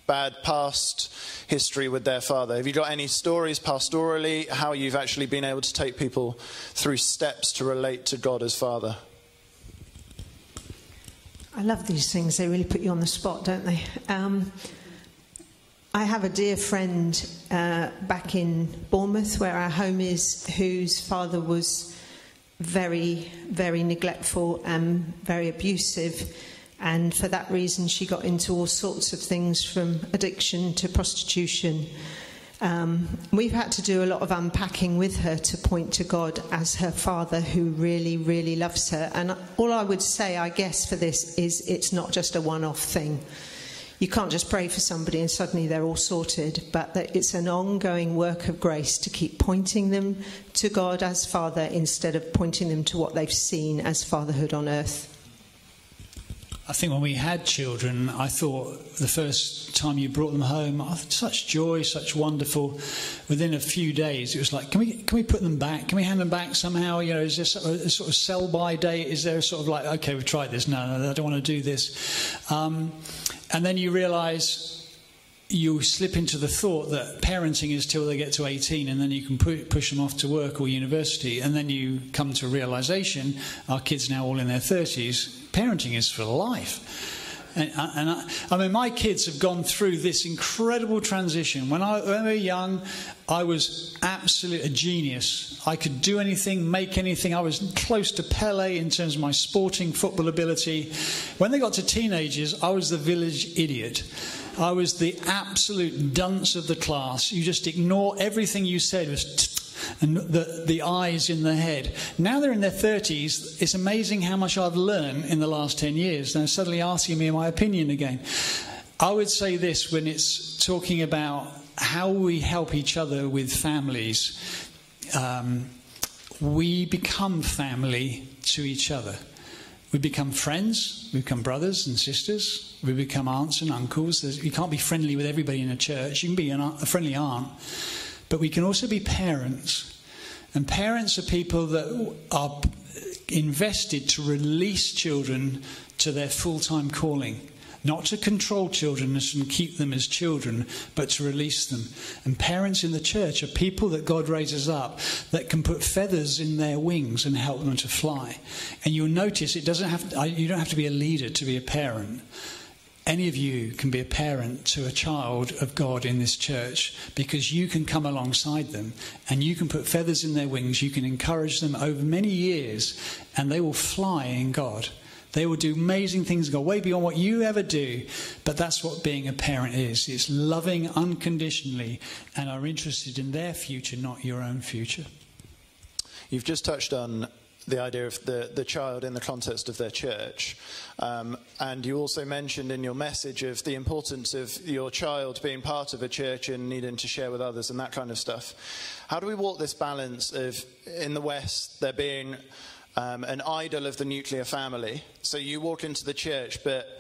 bad past history with their father? Have you got any stories pastorally how you've actually been able to take people through steps to relate to God as Father? I love these things. They really put you on the spot, don't they? Um, I have a dear friend uh, back in Bournemouth, where our home is, whose father was very, very neglectful and very abusive. And for that reason, she got into all sorts of things from addiction to prostitution. Um, we've had to do a lot of unpacking with her to point to God as her father who really, really loves her. And all I would say, I guess, for this is it's not just a one off thing. You can't just pray for somebody and suddenly they're all sorted, but that it's an ongoing work of grace to keep pointing them to God as Father instead of pointing them to what they've seen as fatherhood on earth. I think when we had children, I thought the first time you brought them home, oh, such joy, such wonderful. Within a few days, it was like, can we can we put them back? Can we hand them back somehow? You know, is of, a sort of sell by date? Is there a sort of like, okay, we've tried this. No, no, I don't want to do this. Um, and then you realise you slip into the thought that parenting is till they get to 18 and then you can pu- push them off to work or university. And then you come to a realization our kids now all in their 30s parenting is for life and, uh, and I, I, mean, my kids have gone through this incredible transition. When I, when I was young, I was absolute a genius. I could do anything, make anything. I was close to Pele in terms of my sporting football ability. When they got to teenagers, I was the village idiot. I was the absolute dunce of the class. You just ignore everything you said was and the, the eyes in the head. Now they're in their 30s, it's amazing how much I've learned in the last 10 years. They're suddenly asking me my opinion again. I would say this when it's talking about how we help each other with families. Um, we become family to each other. We become friends, we become brothers and sisters, we become aunts and uncles. There's, you can't be friendly with everybody in a church. You can be an, a friendly aunt, but we can also be parents. And parents are people that are invested to release children to their full time calling. Not to control children and keep them as children, but to release them. And parents in the church are people that God raises up that can put feathers in their wings and help them to fly. And you'll notice it doesn't have to, you don't have to be a leader to be a parent any of you can be a parent to a child of God in this church because you can come alongside them and you can put feathers in their wings. You can encourage them over many years and they will fly in God. They will do amazing things, go way beyond what you ever do. But that's what being a parent is it's loving unconditionally and are interested in their future, not your own future. You've just touched on the idea of the, the child in the context of their church. Um, and you also mentioned in your message of the importance of your child being part of a church and needing to share with others and that kind of stuff. How do we walk this balance of, in the West, there being um, an idol of the nuclear family? So you walk into the church, but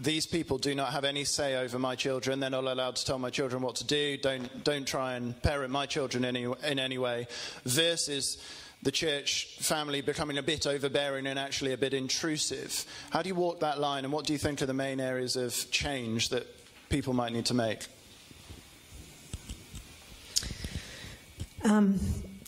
these people do not have any say over my children. They're not allowed to tell my children what to do. Don't, don't try and parent my children in any, in any way. Versus the church family becoming a bit overbearing and actually a bit intrusive. How do you walk that line, and what do you think are the main areas of change that people might need to make? Um,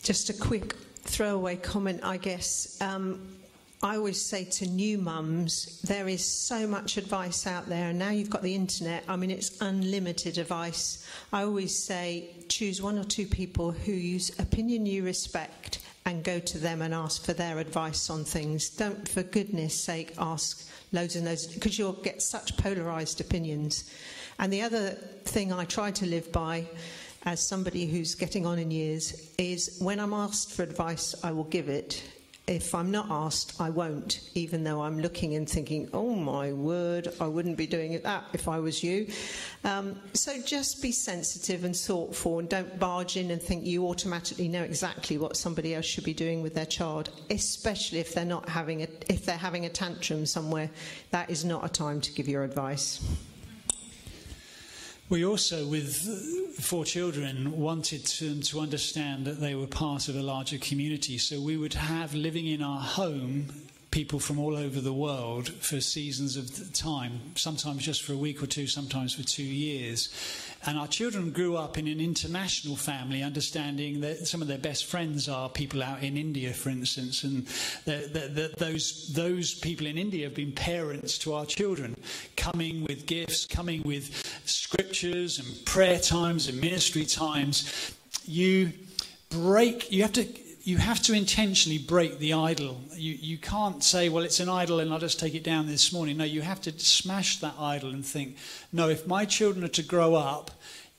just a quick throwaway comment, I guess. Um, I always say to new mums, there is so much advice out there, and now you've got the internet. I mean, it's unlimited advice. I always say choose one or two people whose opinion you respect and go to them and ask for their advice on things. Don't, for goodness sake, ask loads and loads, because you'll get such polarised opinions. And the other thing I try to live by as somebody who's getting on in years is when I'm asked for advice, I will give it if I'm not asked, I won't, even though I'm looking and thinking, oh my word, I wouldn't be doing it that if I was you. Um, so just be sensitive and thoughtful and don't barge in and think you automatically know exactly what somebody else should be doing with their child, especially if they're not having a, if they're having a tantrum somewhere. That is not a time to give your advice. We also, with four children, wanted to, to understand that they were part of a larger community. So we would have living in our home people from all over the world for seasons of time, sometimes just for a week or two, sometimes for two years. And our children grew up in an international family, understanding that some of their best friends are people out in India, for instance, and that, that, that those, those people in India have been parents to our children, coming with gifts, coming with scriptures and prayer times and ministry times. You break, you have to you have to intentionally break the idol. You, you can't say, well, it's an idol and I'll just take it down this morning. No, you have to smash that idol and think, no, if my children are to grow up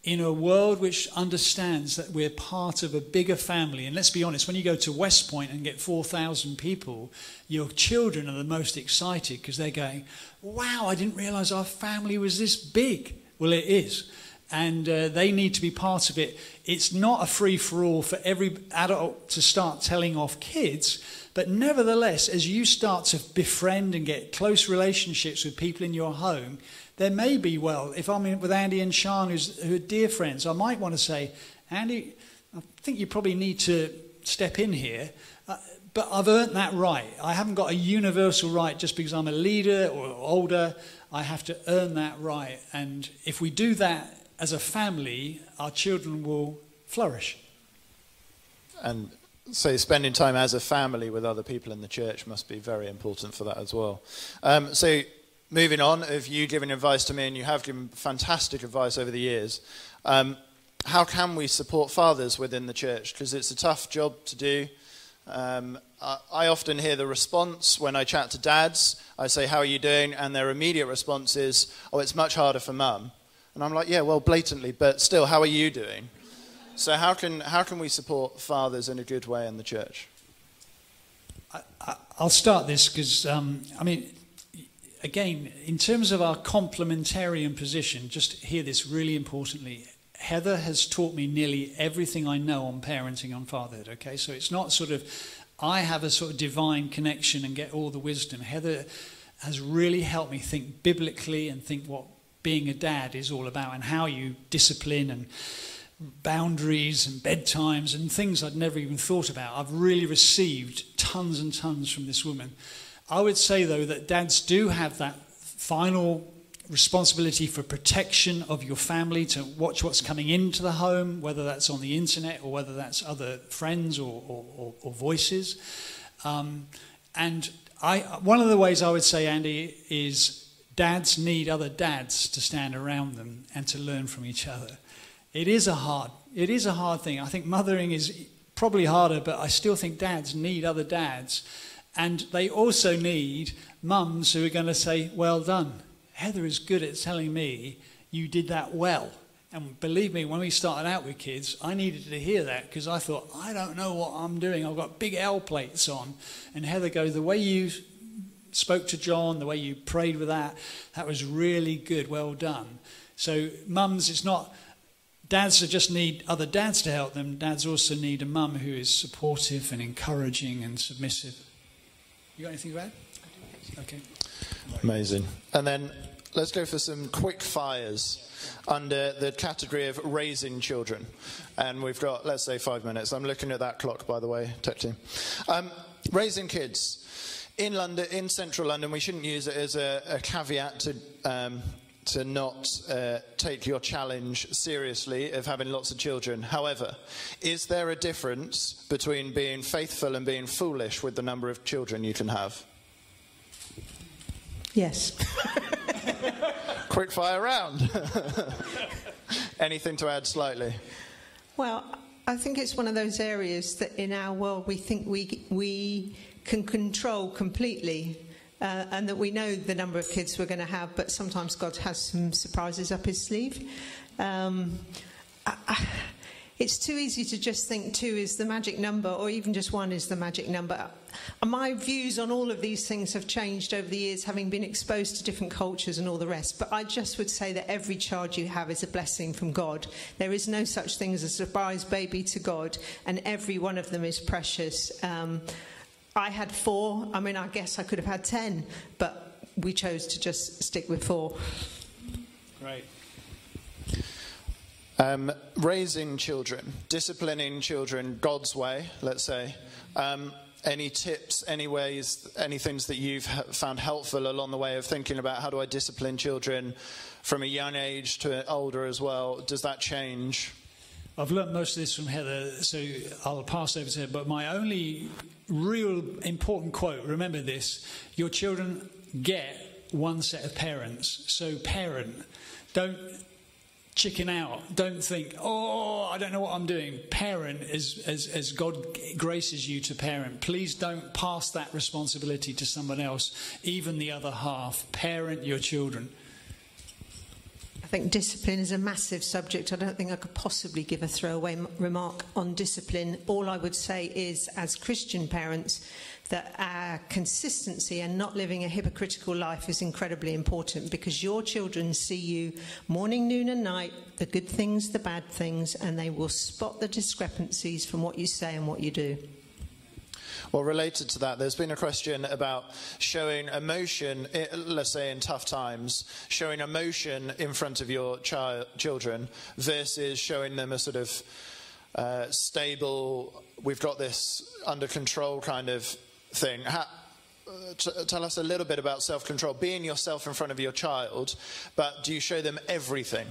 in a world which understands that we're part of a bigger family, and let's be honest, when you go to West Point and get 4,000 people, your children are the most excited because they're going, wow, I didn't realize our family was this big. Well, it is and uh, they need to be part of it. It's not a free for all for every adult to start telling off kids, but nevertheless, as you start to befriend and get close relationships with people in your home, there may be, well, if I'm in with Andy and Sean, who are dear friends, I might want to say, Andy, I think you probably need to step in here. Uh, but I've earned that right. I haven't got a universal right just because I'm a leader or older. I have to earn that right. And if we do that as a family, our children will flourish. And so spending time as a family with other people in the church must be very important for that as well. Um, so moving on, of you giving advice to me, and you have given fantastic advice over the years, um, how can we support fathers within the church? Because it's a tough job to do. Um, I, I often hear the response when I chat to dads. I say, How are you doing? And their immediate response is, Oh, it's much harder for mum. And I'm like, Yeah, well, blatantly, but still, how are you doing? So, how can, how can we support fathers in a good way in the church? I, I, I'll start this because, um, I mean, again, in terms of our complementarian position, just hear this really importantly. Heather has taught me nearly everything I know on parenting on fatherhood, okay? So it's not sort of, I have a sort of divine connection and get all the wisdom. Heather has really helped me think biblically and think what being a dad is all about and how you discipline and boundaries and bedtimes and things I'd never even thought about. I've really received tons and tons from this woman. I would say, though, that dads do have that final responsibility for protection of your family to watch what's coming into the home, whether that's on the internet or whether that's other friends or, or, or, or voices. Um, and I, one of the ways I would say, Andy, is dads need other dads to stand around them and to learn from each other. It is a hard, it is a hard thing. I think mothering is probably harder, but I still think dads need other dads. And they also need mums who are going to say, Well done. Heather is good at telling me you did that well. And believe me, when we started out with kids, I needed to hear that because I thought, I don't know what I'm doing. I've got big L plates on. And Heather goes, The way you spoke to John, the way you prayed with that, that was really good. Well done. So, mums, it's not dads just need other dads to help them. Dads also need a mum who is supportive and encouraging and submissive. You got anything to add? Okay. Amazing. And then let's go for some quick fires under the category of raising children. And we've got, let's say, five minutes. I'm looking at that clock, by the way, tech team. Um, raising kids. In London, in central London, we shouldn't use it as a, a caveat to um, to not uh, take your challenge seriously of having lots of children. However, is there a difference between being faithful and being foolish with the number of children you can have? Yes. Quick fire round. Anything to add slightly? Well, I think it's one of those areas that in our world we think we, we can control completely. Uh, and that we know the number of kids we're going to have, but sometimes God has some surprises up his sleeve. Um, it's too easy to just think two is the magic number, or even just one is the magic number. My views on all of these things have changed over the years, having been exposed to different cultures and all the rest. But I just would say that every child you have is a blessing from God. There is no such thing as a surprise baby to God, and every one of them is precious. Um, I had four. I mean, I guess I could have had ten, but we chose to just stick with four. Great. Um, raising children, disciplining children God's way, let's say. Um, any tips, any ways, any things that you've found helpful along the way of thinking about how do I discipline children from a young age to older as well? Does that change? I've learned most of this from Heather, so I'll pass over to her. But my only real important quote remember this your children get one set of parents. So, parent, don't chicken out. Don't think, oh, I don't know what I'm doing. Parent, as, as, as God graces you to parent, please don't pass that responsibility to someone else, even the other half. Parent your children. I think discipline is a massive subject. I don't think I could possibly give a throwaway remark on discipline. All I would say is, as Christian parents, that our consistency and not living a hypocritical life is incredibly important because your children see you morning, noon, and night, the good things, the bad things, and they will spot the discrepancies from what you say and what you do. Well, related to that, there's been a question about showing emotion, let's say in tough times, showing emotion in front of your child, children versus showing them a sort of uh, stable, we've got this under control kind of thing. How, tell us a little bit about self control. Being yourself in front of your child, but do you show them everything?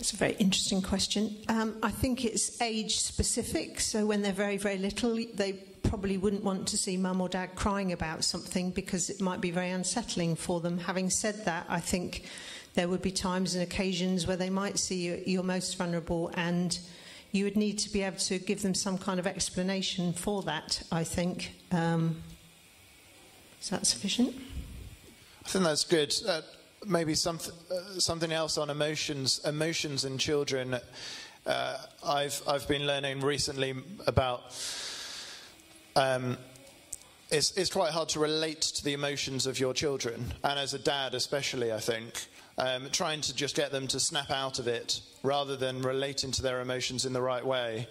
That's a very interesting question. Um, I think it's age specific. So when they're very, very little, they probably wouldn't want to see mum or dad crying about something because it might be very unsettling for them. Having said that, I think there would be times and occasions where they might see you, you're most vulnerable and you would need to be able to give them some kind of explanation for that, I think. Um, is that sufficient? I think that's good. Uh, maybe something uh, something else on emotions, emotions in children. Uh, I've I've been learning recently about. Um, it's, it's quite hard to relate to the emotions of your children, and as a dad, especially, I think, um, trying to just get them to snap out of it rather than relating to their emotions in the right way.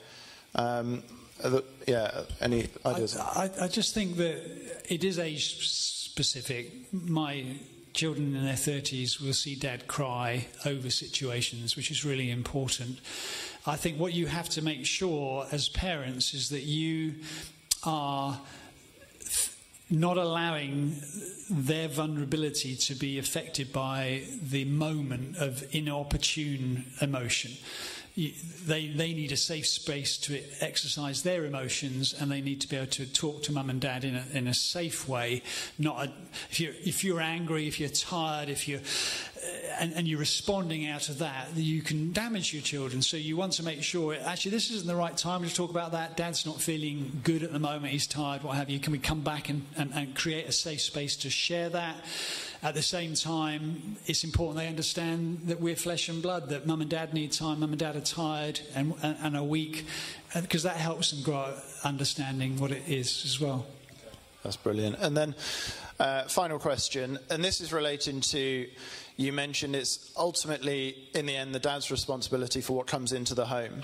Um, yeah, any ideas? I, I, I just think that it is age specific. My children in their 30s will see dad cry over situations, which is really important. I think what you have to make sure as parents is that you are not allowing their vulnerability to be affected by the moment of inopportune emotion. They, they need a safe space to exercise their emotions and they need to be able to talk to mum and dad in a, in a safe way. Not a, if, you're, if you're angry, if you're tired, if you're, and, and you're responding out of that, you can damage your children. So you want to make sure, actually, this isn't the right time to talk about that. Dad's not feeling good at the moment, he's tired, what have you. Can we come back and, and, and create a safe space to share that? At the same time, it's important they understand that we're flesh and blood, that mum and dad need time, mum and dad are tired and, and, and are weak, because that helps them grow understanding what it is as well. That's brilliant. And then, uh, final question, and this is relating to you mentioned it's ultimately, in the end, the dad's responsibility for what comes into the home.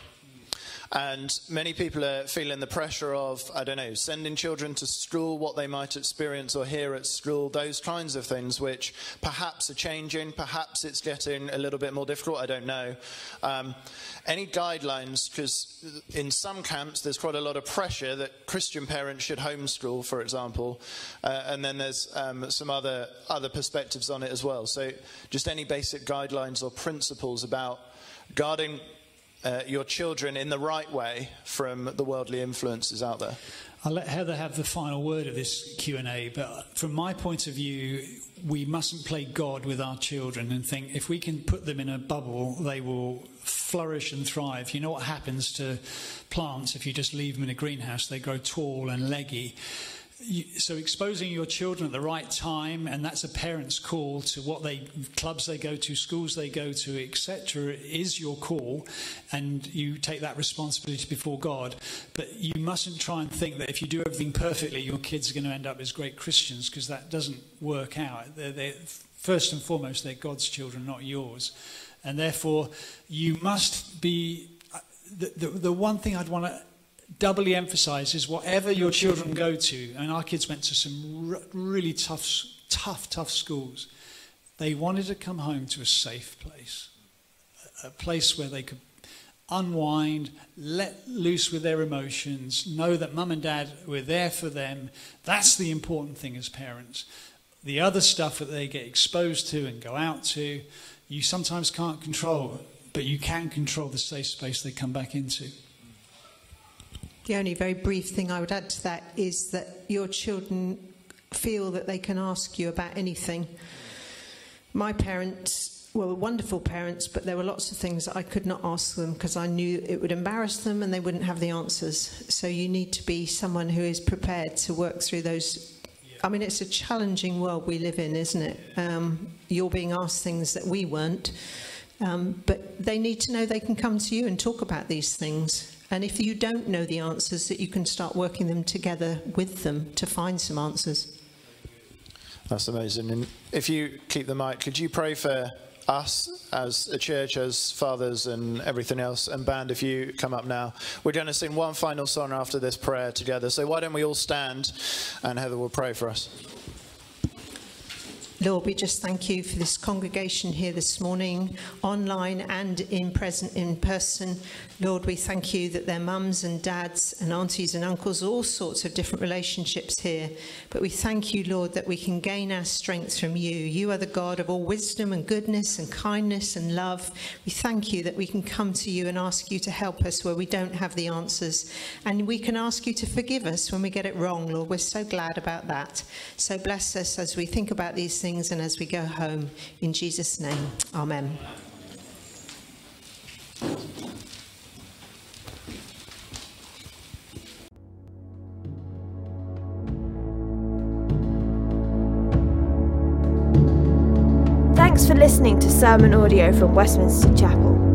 And many people are feeling the pressure of, I don't know, sending children to school, what they might experience or hear at school, those kinds of things, which perhaps are changing, perhaps it's getting a little bit more difficult, I don't know. Um, any guidelines? Because in some camps, there's quite a lot of pressure that Christian parents should homeschool, for example, uh, and then there's um, some other, other perspectives on it as well. So, just any basic guidelines or principles about guarding uh, your children in the right way from the worldly influences out there. I'll let Heather have the final word of this Q&A, but from my point of view, we mustn't play God with our children and think if we can put them in a bubble, they will flourish and thrive. You know what happens to plants if you just leave them in a greenhouse? They grow tall and leggy. So exposing your children at the right time, and that's a parent's call to what they clubs they go to, schools they go to, etc., is your call, and you take that responsibility before God. But you mustn't try and think that if you do everything perfectly, your kids are going to end up as great Christians, because that doesn't work out. They're, they're, first and foremost, they're God's children, not yours, and therefore you must be. uh, The, the, the one thing I'd want to doubly emphasizes whatever your children go to, and our kids went to some really tough, tough, tough schools. They wanted to come home to a safe place, a place where they could unwind, let loose with their emotions, know that mum and dad were there for them. That's the important thing as parents. The other stuff that they get exposed to and go out to, you sometimes can't control, but you can control the safe space they come back into. The only very brief thing I would add to that is that your children feel that they can ask you about anything. My parents were wonderful parents, but there were lots of things I could not ask them because I knew it would embarrass them and they wouldn't have the answers. So you need to be someone who is prepared to work through those. I mean, it's a challenging world we live in, isn't it? Um, you're being asked things that we weren't. Um, but they need to know they can come to you and talk about these things. And if you don't know the answers, that you can start working them together with them to find some answers. That's amazing. And if you keep the mic, could you pray for us as a church, as fathers, and everything else? And band, if you come up now, we're going to sing one final song after this prayer together. So why don't we all stand, and Heather will pray for us. Lord, we just thank you for this congregation here this morning, online and in present in person. Lord, we thank you that their mums and dads and aunties and uncles, all sorts of different relationships here. But we thank you, Lord, that we can gain our strength from you. You are the God of all wisdom and goodness and kindness and love. We thank you that we can come to you and ask you to help us where we don't have the answers. And we can ask you to forgive us when we get it wrong, Lord. We're so glad about that. So bless us as we think about these things and as we go home. In Jesus' name, amen. Thanks for listening to sermon audio from Westminster Chapel.